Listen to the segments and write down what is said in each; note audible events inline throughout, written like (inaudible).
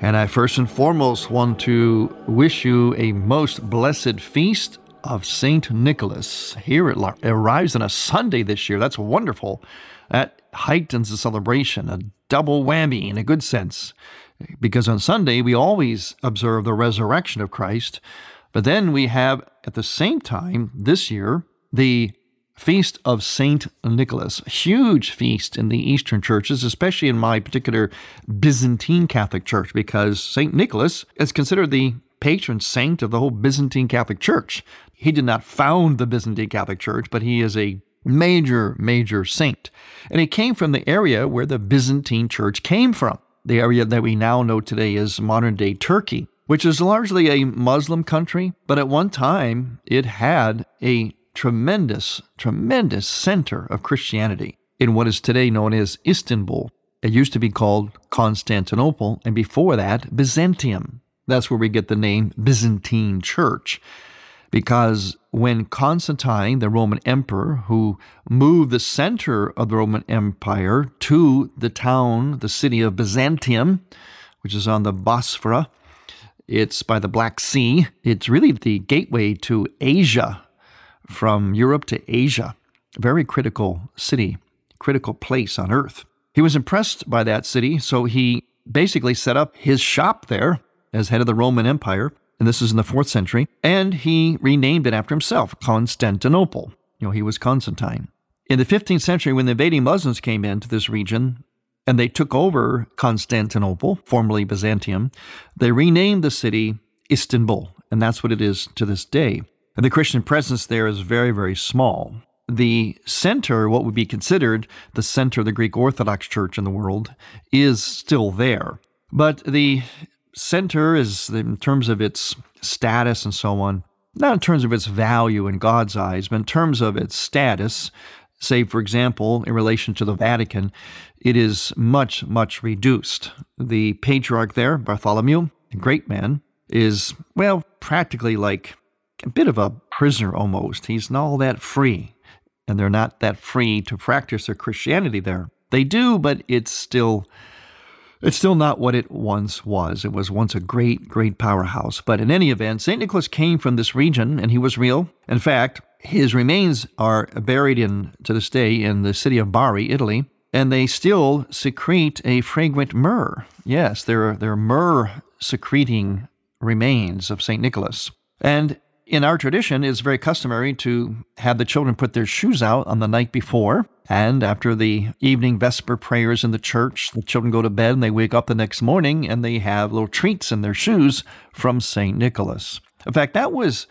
And I first and foremost want to wish you a most blessed feast of St. Nicholas. Here it arrives on a Sunday this year. That's wonderful. That heightens the celebration, a double whammy in a good sense because on Sunday we always observe the resurrection of Christ, but then we have at the same time this year the feast of Saint Nicholas, huge feast in the Eastern churches, especially in my particular Byzantine Catholic Church, because Saint Nicholas is considered the patron saint of the whole Byzantine Catholic Church. He did not found the Byzantine Catholic Church, but he is a major, major saint. And he came from the area where the Byzantine Church came from. The area that we now know today as modern day Turkey, which is largely a Muslim country, but at one time it had a tremendous, tremendous center of Christianity in what is today known as Istanbul. It used to be called Constantinople, and before that, Byzantium. That's where we get the name Byzantine Church because when Constantine, the Roman emperor, who moved the center of the Roman Empire to the town, the city of Byzantium, which is on the Bosphorus, it's by the Black Sea. It's really the gateway to Asia, from Europe to Asia. a Very critical city, critical place on earth. He was impressed by that city, so he basically set up his shop there as head of the Roman Empire and this is in the fourth century, and he renamed it after himself, Constantinople. You know, he was Constantine. In the 15th century, when the invading Muslims came into this region and they took over Constantinople, formerly Byzantium, they renamed the city Istanbul, and that's what it is to this day. And the Christian presence there is very, very small. The center, what would be considered the center of the Greek Orthodox Church in the world, is still there. But the center is, in terms of its status and so on, not in terms of its value in God's eyes, but in terms of its status, say, for example, in relation to the Vatican, it is much, much reduced. The patriarch there, Bartholomew, a great man, is, well, practically like a bit of a prisoner almost. He's not all that free, and they're not that free to practice their Christianity there. They do, but it's still it's still not what it once was. It was once a great, great powerhouse. But in any event, St. Nicholas came from this region and he was real. In fact, his remains are buried in to this day in the city of Bari, Italy, and they still secrete a fragrant myrrh. Yes, they're, they're myrrh secreting remains of St. Nicholas. And in our tradition, it's very customary to have the children put their shoes out on the night before. And after the evening Vesper prayers in the church, the children go to bed and they wake up the next morning and they have little treats in their shoes from St. Nicholas. In fact, that was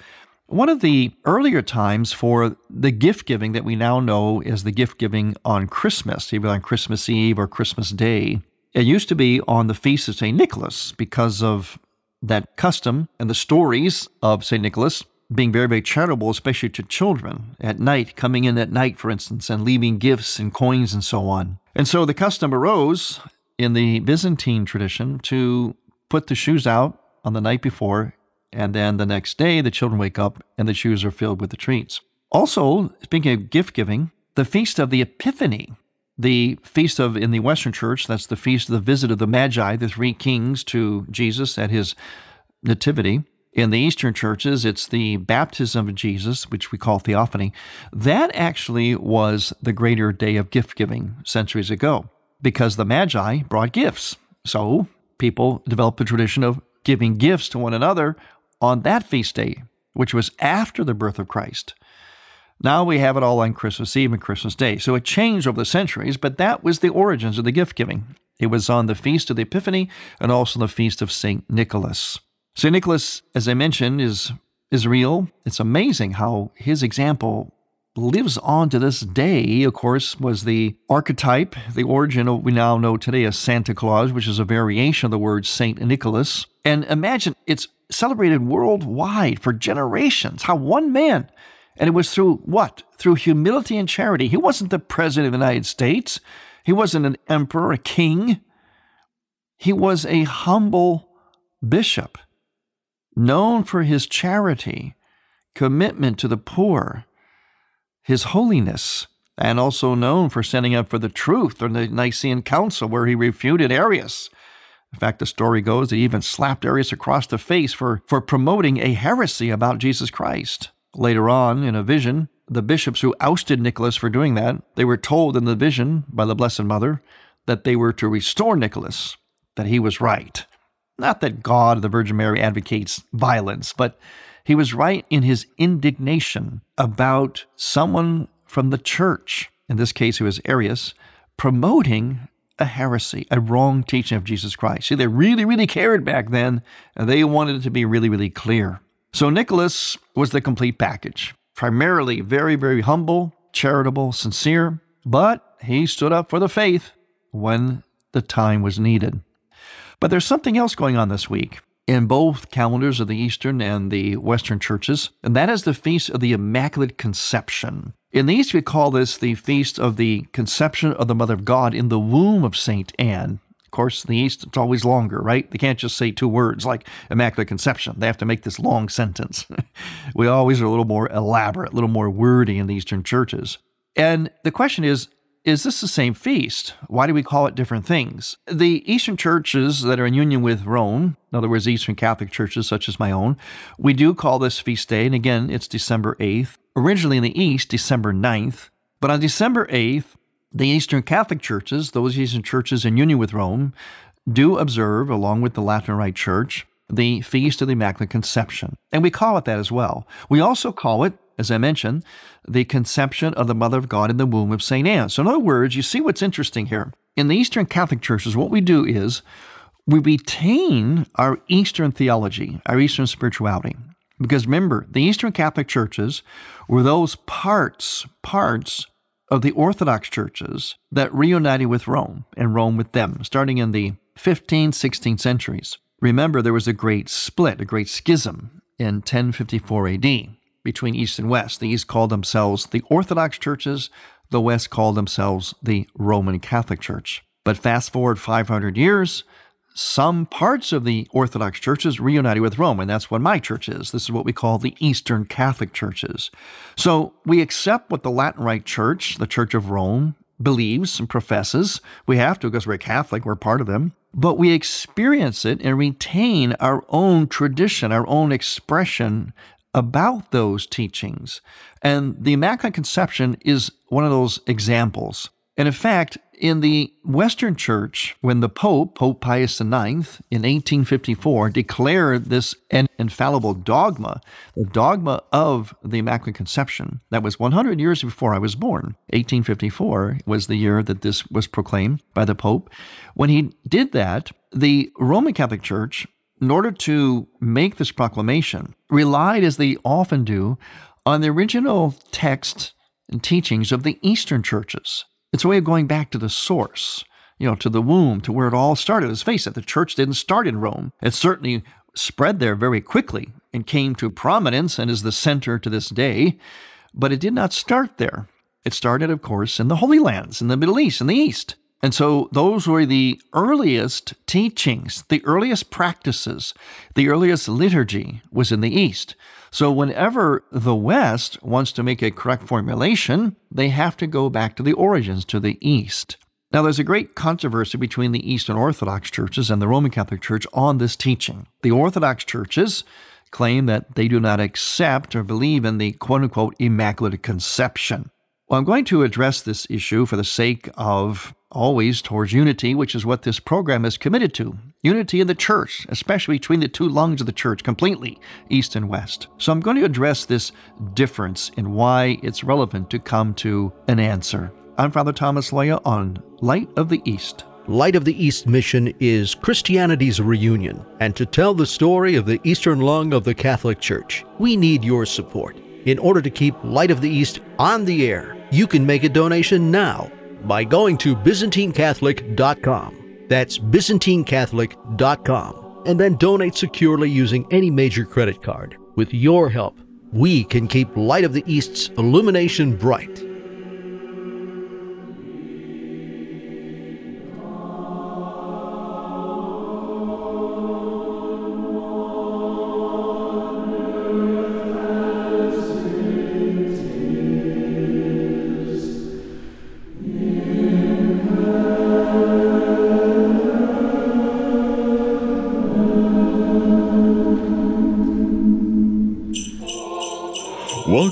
one of the earlier times for the gift giving that we now know as the gift giving on Christmas, either on Christmas Eve or Christmas Day. It used to be on the feast of St. Nicholas because of that custom and the stories of St. Nicholas being very, very charitable, especially to children at night, coming in at night, for instance, and leaving gifts and coins and so on. And so the custom arose in the Byzantine tradition to put the shoes out on the night before, and then the next day the children wake up and the shoes are filled with the treats. Also, speaking of gift giving, the Feast of the Epiphany, the feast of in the Western Church, that's the feast of the visit of the Magi, the three kings to Jesus at his nativity. In the Eastern churches, it's the baptism of Jesus, which we call theophany. That actually was the greater day of gift giving centuries ago because the Magi brought gifts. So people developed the tradition of giving gifts to one another on that feast day, which was after the birth of Christ. Now we have it all on Christmas Eve and Christmas Day. So it changed over the centuries, but that was the origins of the gift giving. It was on the Feast of the Epiphany and also the Feast of St. Nicholas. St. Nicholas, as I mentioned, is, is real. It's amazing how his example lives on to this day. Of course, was the archetype, the origin of we now know today as Santa Claus, which is a variation of the word St. Nicholas. And imagine it's celebrated worldwide for generations. How one man and it was through what? Through humility and charity. He wasn't the president of the United States. He wasn't an emperor, a king. He was a humble bishop, known for his charity, commitment to the poor, his holiness, and also known for standing up for the truth in the Nicene Council, where he refuted Arius. In fact, the story goes that he even slapped Arius across the face for, for promoting a heresy about Jesus Christ. Later on, in a vision, the bishops who ousted Nicholas for doing that, they were told in the vision by the Blessed Mother that they were to restore Nicholas, that he was right. Not that God, the Virgin Mary, advocates violence, but he was right in his indignation about someone from the church, in this case it was Arius, promoting a heresy, a wrong teaching of Jesus Christ. See, they really, really cared back then, and they wanted it to be really, really clear. So Nicholas was the complete package. Primarily very, very humble, charitable, sincere, but he stood up for the faith when the time was needed. But there's something else going on this week in both calendars of the Eastern and the Western churches, and that is the Feast of the Immaculate Conception. In the East, we call this the Feast of the Conception of the Mother of God in the womb of St. Anne. Of course, in the East, it's always longer, right? They can't just say two words like Immaculate Conception. They have to make this long sentence. (laughs) we always are a little more elaborate, a little more wordy in the Eastern churches. And the question is, is this the same feast? Why do we call it different things? The Eastern churches that are in union with Rome, in other words, Eastern Catholic churches such as my own, we do call this feast day. And again, it's December 8th. Originally in the East, December 9th. But on December 8th, the Eastern Catholic churches, those Eastern churches in union with Rome, do observe, along with the Latin Rite Church, the Feast of the Immaculate Conception. And we call it that as well. We also call it, as I mentioned, the conception of the Mother of God in the womb of St. Anne. So, in other words, you see what's interesting here. In the Eastern Catholic churches, what we do is we retain our Eastern theology, our Eastern spirituality. Because remember, the Eastern Catholic churches were those parts, parts of the Orthodox churches that reunited with Rome and Rome with them, starting in the 15th, 16th centuries. Remember, there was a great split, a great schism in 1054 AD between East and West. The East called themselves the Orthodox churches, the West called themselves the Roman Catholic Church. But fast forward 500 years, some parts of the Orthodox churches reunited with Rome, and that's what my church is. This is what we call the Eastern Catholic churches. So we accept what the Latin Rite Church, the Church of Rome, believes and professes. We have to because we're Catholic, we're part of them. But we experience it and retain our own tradition, our own expression about those teachings. And the Immaculate Conception is one of those examples. And in fact, in the Western Church, when the Pope, Pope Pius IX, in 1854, declared this an infallible dogma, the dogma of the Immaculate Conception, that was 100 years before I was born. 1854 was the year that this was proclaimed by the Pope. When he did that, the Roman Catholic Church, in order to make this proclamation, relied, as they often do, on the original text and teachings of the Eastern churches. It's a way of going back to the source, you know, to the womb, to where it all started. Let's face it, the church didn't start in Rome. It certainly spread there very quickly and came to prominence and is the center to this day. But it did not start there. It started, of course, in the Holy Lands, in the Middle East, in the East. And so those were the earliest teachings, the earliest practices, the earliest liturgy was in the East. So whenever the West wants to make a correct formulation, they have to go back to the origins, to the East. Now, there's a great controversy between the Eastern Orthodox churches and the Roman Catholic Church on this teaching. The Orthodox churches claim that they do not accept or believe in the quote unquote Immaculate Conception. Well, I'm going to address this issue for the sake of always towards unity, which is what this program is committed to. Unity in the church, especially between the two lungs of the church, completely, East and West. So I'm going to address this difference and why it's relevant to come to an answer. I'm Father Thomas Loya on Light of the East. Light of the East mission is Christianity's reunion, and to tell the story of the Eastern lung of the Catholic Church, we need your support. In order to keep Light of the East on the air, you can make a donation now by going to ByzantineCatholic.com. That's ByzantineCatholic.com. And then donate securely using any major credit card. With your help, we can keep Light of the East's illumination bright.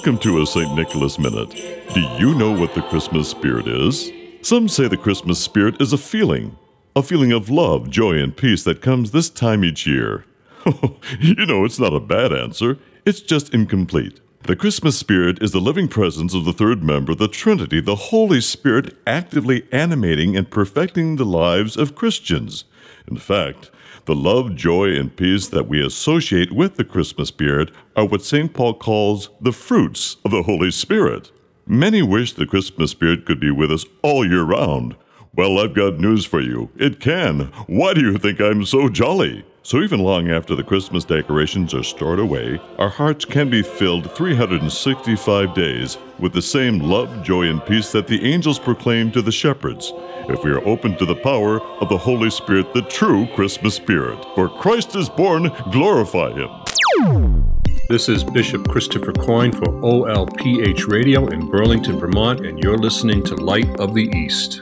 Welcome to a St. Nicholas Minute. Do you know what the Christmas spirit is? Some say the Christmas spirit is a feeling, a feeling of love, joy, and peace that comes this time each year. (laughs) you know, it's not a bad answer, it's just incomplete. The Christmas spirit is the living presence of the third member of the Trinity, the Holy Spirit, actively animating and perfecting the lives of Christians. In fact, the love, joy, and peace that we associate with the Christmas spirit are what St. Paul calls the fruits of the Holy Spirit. Many wish the Christmas spirit could be with us all year round. Well, I've got news for you. It can. Why do you think I'm so jolly? So, even long after the Christmas decorations are stored away, our hearts can be filled 365 days with the same love, joy, and peace that the angels proclaimed to the shepherds, if we are open to the power of the Holy Spirit, the true Christmas Spirit. For Christ is born, glorify Him. This is Bishop Christopher Coyne for OLPH Radio in Burlington, Vermont, and you're listening to Light of the East.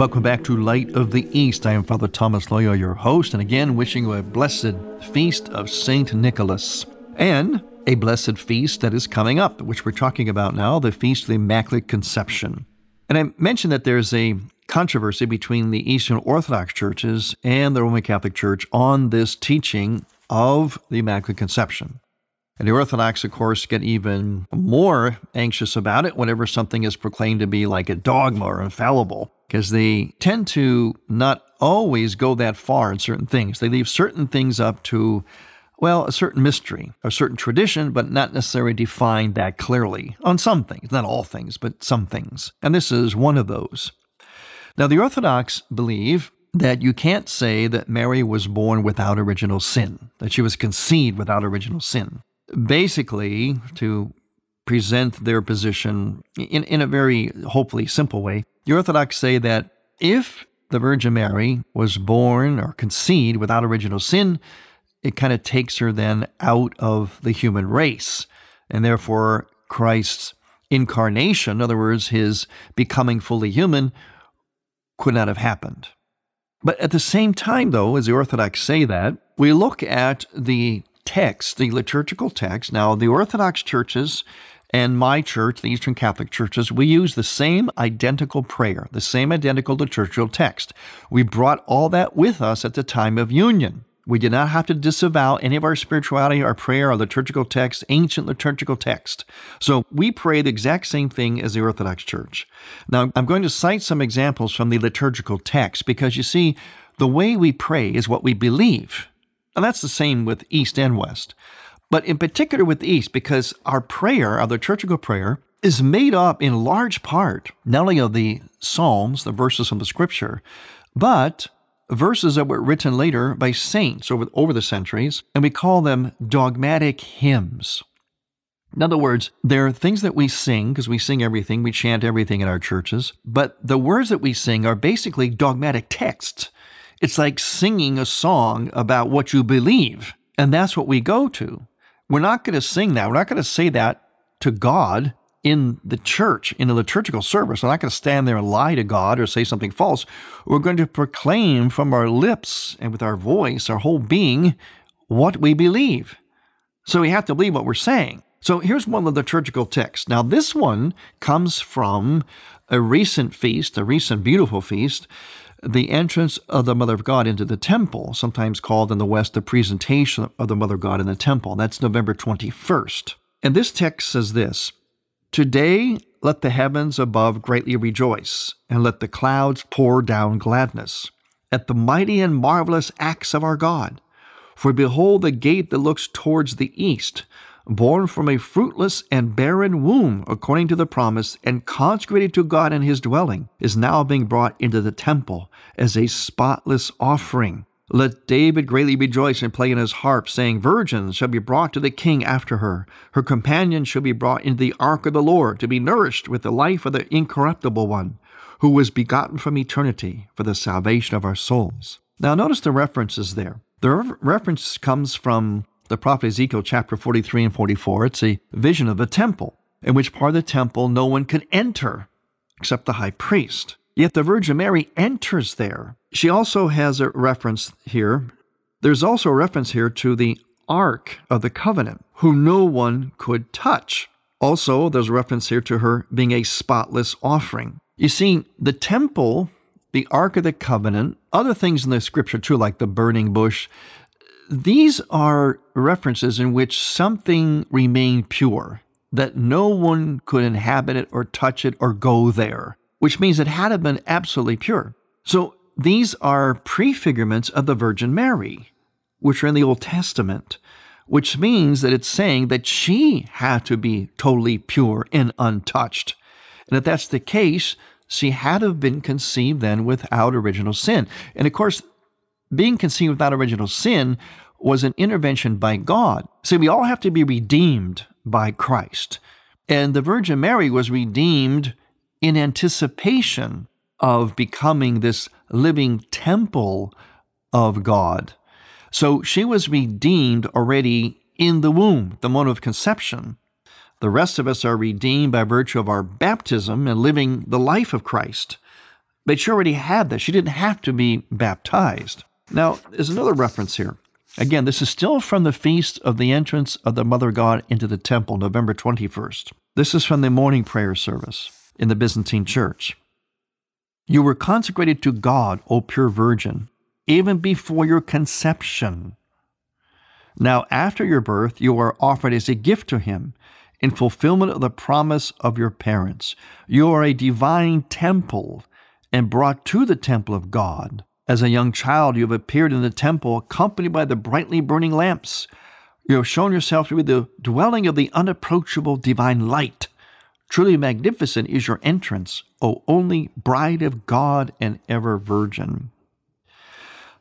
Welcome back to Light of the East. I am Father Thomas Loya, your host, and again wishing you a blessed feast of Saint Nicholas and a blessed feast that is coming up, which we're talking about now, the Feast of the Immaculate Conception. And I mentioned that there's a controversy between the Eastern Orthodox churches and the Roman Catholic Church on this teaching of the Immaculate Conception. And the Orthodox, of course, get even more anxious about it whenever something is proclaimed to be like a dogma or infallible because they tend to not always go that far in certain things. They leave certain things up to, well, a certain mystery, a certain tradition, but not necessarily define that clearly on some things, not all things, but some things. And this is one of those. Now, the Orthodox believe that you can't say that Mary was born without original sin, that she was conceived without original sin. Basically, to present their position in, in a very hopefully simple way, the Orthodox say that if the Virgin Mary was born or conceived without original sin, it kind of takes her then out of the human race. And therefore, Christ's incarnation, in other words, his becoming fully human, could not have happened. But at the same time, though, as the Orthodox say that, we look at the text, the liturgical text. Now, the Orthodox churches and my church, the Eastern Catholic churches, we use the same identical prayer, the same identical liturgical text. We brought all that with us at the time of union. We did not have to disavow any of our spirituality, our prayer, our liturgical text, ancient liturgical text. So we pray the exact same thing as the Orthodox Church. Now, I'm going to cite some examples from the liturgical text because you see, the way we pray is what we believe. And that's the same with East and West. But in particular with East, because our prayer, our liturgical prayer, is made up in large part not only of the Psalms, the verses from the Scripture, but verses that were written later by saints over, over the centuries, and we call them dogmatic hymns. In other words, there are things that we sing, because we sing everything, we chant everything in our churches, but the words that we sing are basically dogmatic texts. It's like singing a song about what you believe, and that's what we go to. We're not going to sing that. We're not going to say that to God in the church, in a liturgical service. We're not going to stand there and lie to God or say something false. We're going to proclaim from our lips and with our voice, our whole being, what we believe. So we have to believe what we're saying. So here's one of the liturgical texts. Now, this one comes from a recent feast, a recent beautiful feast, the entrance of the Mother of God into the temple, sometimes called in the West the presentation of the Mother of God in the temple. That's November 21st. And this text says this Today let the heavens above greatly rejoice, and let the clouds pour down gladness at the mighty and marvelous acts of our God. For behold, the gate that looks towards the east, born from a fruitless and barren womb, according to the promise, and consecrated to God in his dwelling, is now being brought into the temple as a spotless offering. Let David greatly rejoice and play in his harp, saying, Virgins shall be brought to the king after her. Her companions shall be brought into the ark of the Lord, to be nourished with the life of the incorruptible one, who was begotten from eternity for the salvation of our souls. Now, notice the references there. The reference comes from the prophet Ezekiel chapter 43 and 44. It's a vision of the temple, in which part of the temple no one could enter except the high priest. Yet the Virgin Mary enters there she also has a reference here. There's also a reference here to the Ark of the Covenant, whom no one could touch. Also, there's a reference here to her being a spotless offering. You see, the temple, the Ark of the Covenant, other things in the scripture too, like the burning bush, these are references in which something remained pure, that no one could inhabit it or touch it or go there, which means it had to have been absolutely pure. So these are prefigurements of the Virgin Mary, which are in the Old Testament, which means that it's saying that she had to be totally pure and untouched. And if that's the case, she had to have been conceived then without original sin. And of course, being conceived without original sin was an intervention by God. See, we all have to be redeemed by Christ. And the Virgin Mary was redeemed in anticipation of becoming this living temple of God. So she was redeemed already in the womb, the moment of conception. The rest of us are redeemed by virtue of our baptism and living the life of Christ. But she already had that. She didn't have to be baptized. Now, there's another reference here. Again, this is still from the feast of the entrance of the Mother God into the temple, November 21st. This is from the morning prayer service in the Byzantine Church. You were consecrated to God, O pure Virgin, even before your conception. Now, after your birth, you are offered as a gift to Him in fulfillment of the promise of your parents. You are a divine temple and brought to the temple of God. As a young child, you have appeared in the temple accompanied by the brightly burning lamps. You have shown yourself to be the dwelling of the unapproachable divine light. Truly magnificent is your entrance, O only bride of God and ever virgin.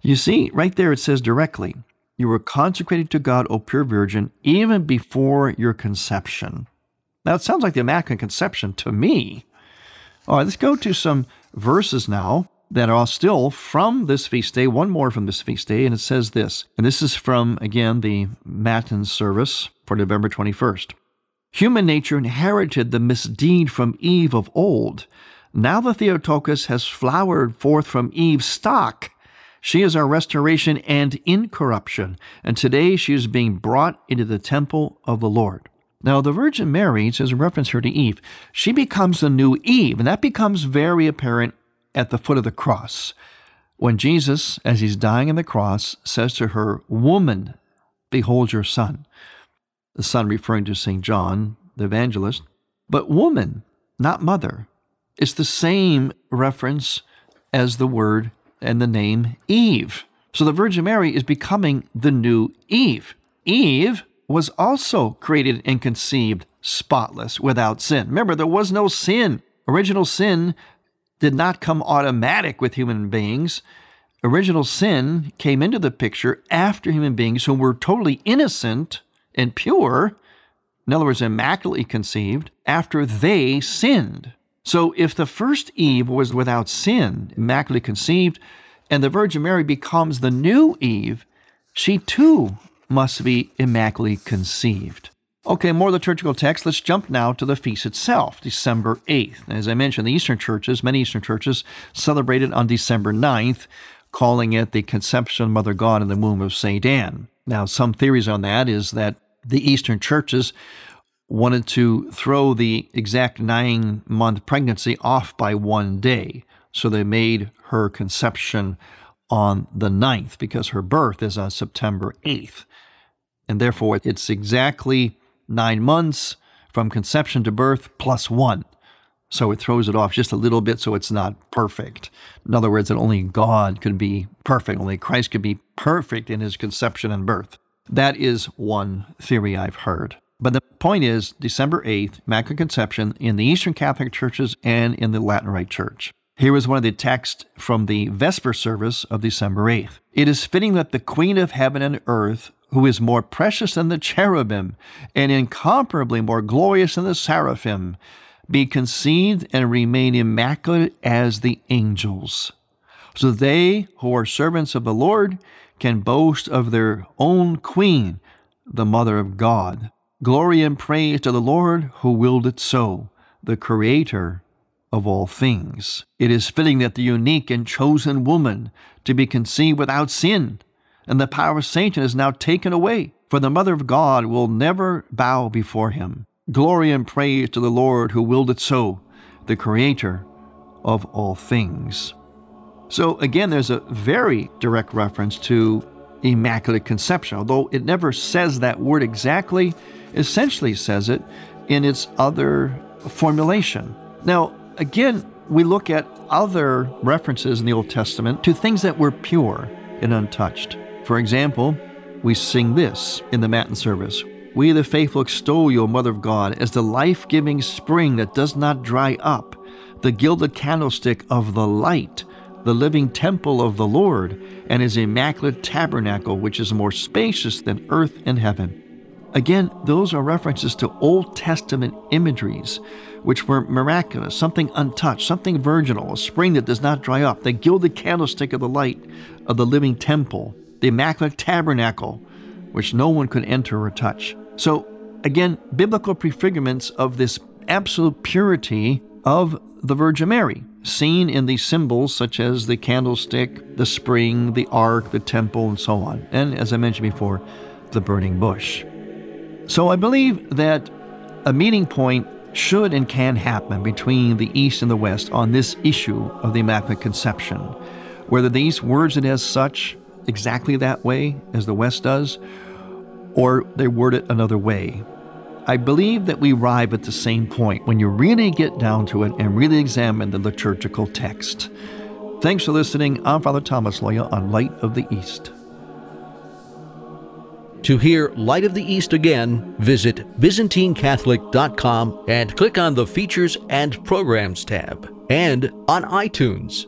You see, right there it says directly, You were consecrated to God, O pure virgin, even before your conception. Now, it sounds like the Immaculate Conception to me. All right, let's go to some verses now that are still from this feast day, one more from this feast day, and it says this. And this is from, again, the Matin service for November 21st. Human nature inherited the misdeed from Eve of old. Now the Theotokos has flowered forth from Eve's stock. She is our restoration and incorruption, and today she is being brought into the temple of the Lord. Now, the Virgin Mary, says a reference here to Eve, she becomes the new Eve, and that becomes very apparent at the foot of the cross. When Jesus, as he's dying on the cross, says to her, Woman, behold your son. The son referring to St. John, the evangelist. But woman, not mother. It's the same reference as the word and the name Eve. So the Virgin Mary is becoming the new Eve. Eve was also created and conceived spotless, without sin. Remember, there was no sin. Original sin did not come automatic with human beings. Original sin came into the picture after human beings who were totally innocent and pure, in other words, immaculately conceived, after they sinned. So if the first Eve was without sin, immaculately conceived, and the Virgin Mary becomes the new Eve, she too must be immaculately conceived. Okay, more liturgical text. Let's jump now to the feast itself, December 8th. As I mentioned, the Eastern churches, many Eastern churches, celebrated on December 9th, calling it the conception of Mother God in the womb of St. Anne. Now, some theories on that is that the Eastern churches wanted to throw the exact nine month pregnancy off by one day. So they made her conception on the 9th because her birth is on September 8th. And therefore, it's exactly nine months from conception to birth plus one. So it throws it off just a little bit so it's not perfect. In other words, that only God could be perfect, only Christ could be perfect in his conception and birth. That is one theory I've heard. But the point is, December 8th, Immaculate Conception in the Eastern Catholic churches and in the Latin Rite Church. Here is one of the texts from the Vesper service of December 8th. It is fitting that the Queen of Heaven and Earth, who is more precious than the cherubim and incomparably more glorious than the seraphim, be conceived and remain immaculate as the angels. So they who are servants of the Lord can boast of their own queen, the Mother of God. Glory and praise to the Lord who willed it so, the Creator of all things. It is fitting that the unique and chosen woman to be conceived without sin and the power of Satan is now taken away, for the Mother of God will never bow before him. Glory and praise to the Lord who willed it so, the Creator of all things. So, again, there's a very direct reference to Immaculate Conception, although it never says that word exactly, essentially says it in its other formulation. Now, again, we look at other references in the Old Testament to things that were pure and untouched. For example, we sing this in the Matin service We, the faithful, extol you, O Mother of God, as the life giving spring that does not dry up, the gilded candlestick of the light, the living temple of the Lord, and his immaculate tabernacle, which is more spacious than earth and heaven. Again, those are references to Old Testament imageries, which were miraculous, something untouched, something virginal, a spring that does not dry up, the gilded candlestick of the light of the living temple, the Immaculate Tabernacle, which no one could enter or touch. So, again, biblical prefigurements of this absolute purity of the Virgin Mary, seen in these symbols such as the candlestick, the spring, the ark, the temple, and so on. And as I mentioned before, the burning bush. So I believe that a meeting point should and can happen between the East and the West on this issue of the Immaculate Conception. Whether the East words it as such exactly that way as the West does, or they word it another way. I believe that we arrive at the same point when you really get down to it and really examine the liturgical text. Thanks for listening. I'm Father Thomas Loya on Light of the East. To hear Light of the East again, visit ByzantineCatholic.com and click on the Features and Programs tab, and on iTunes.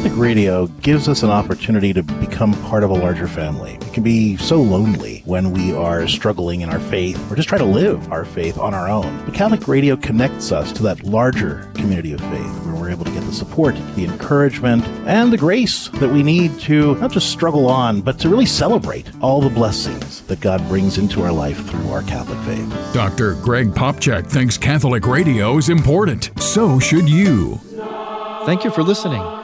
Catholic radio gives us an opportunity to become part of a larger family. It can be so lonely when we are struggling in our faith or just try to live our faith on our own. But Catholic radio connects us to that larger community of faith where we're able to get the support, the encouragement, and the grace that we need to not just struggle on, but to really celebrate all the blessings that God brings into our life through our Catholic faith. Dr. Greg Popcak thinks Catholic radio is important. So should you. Thank you for listening.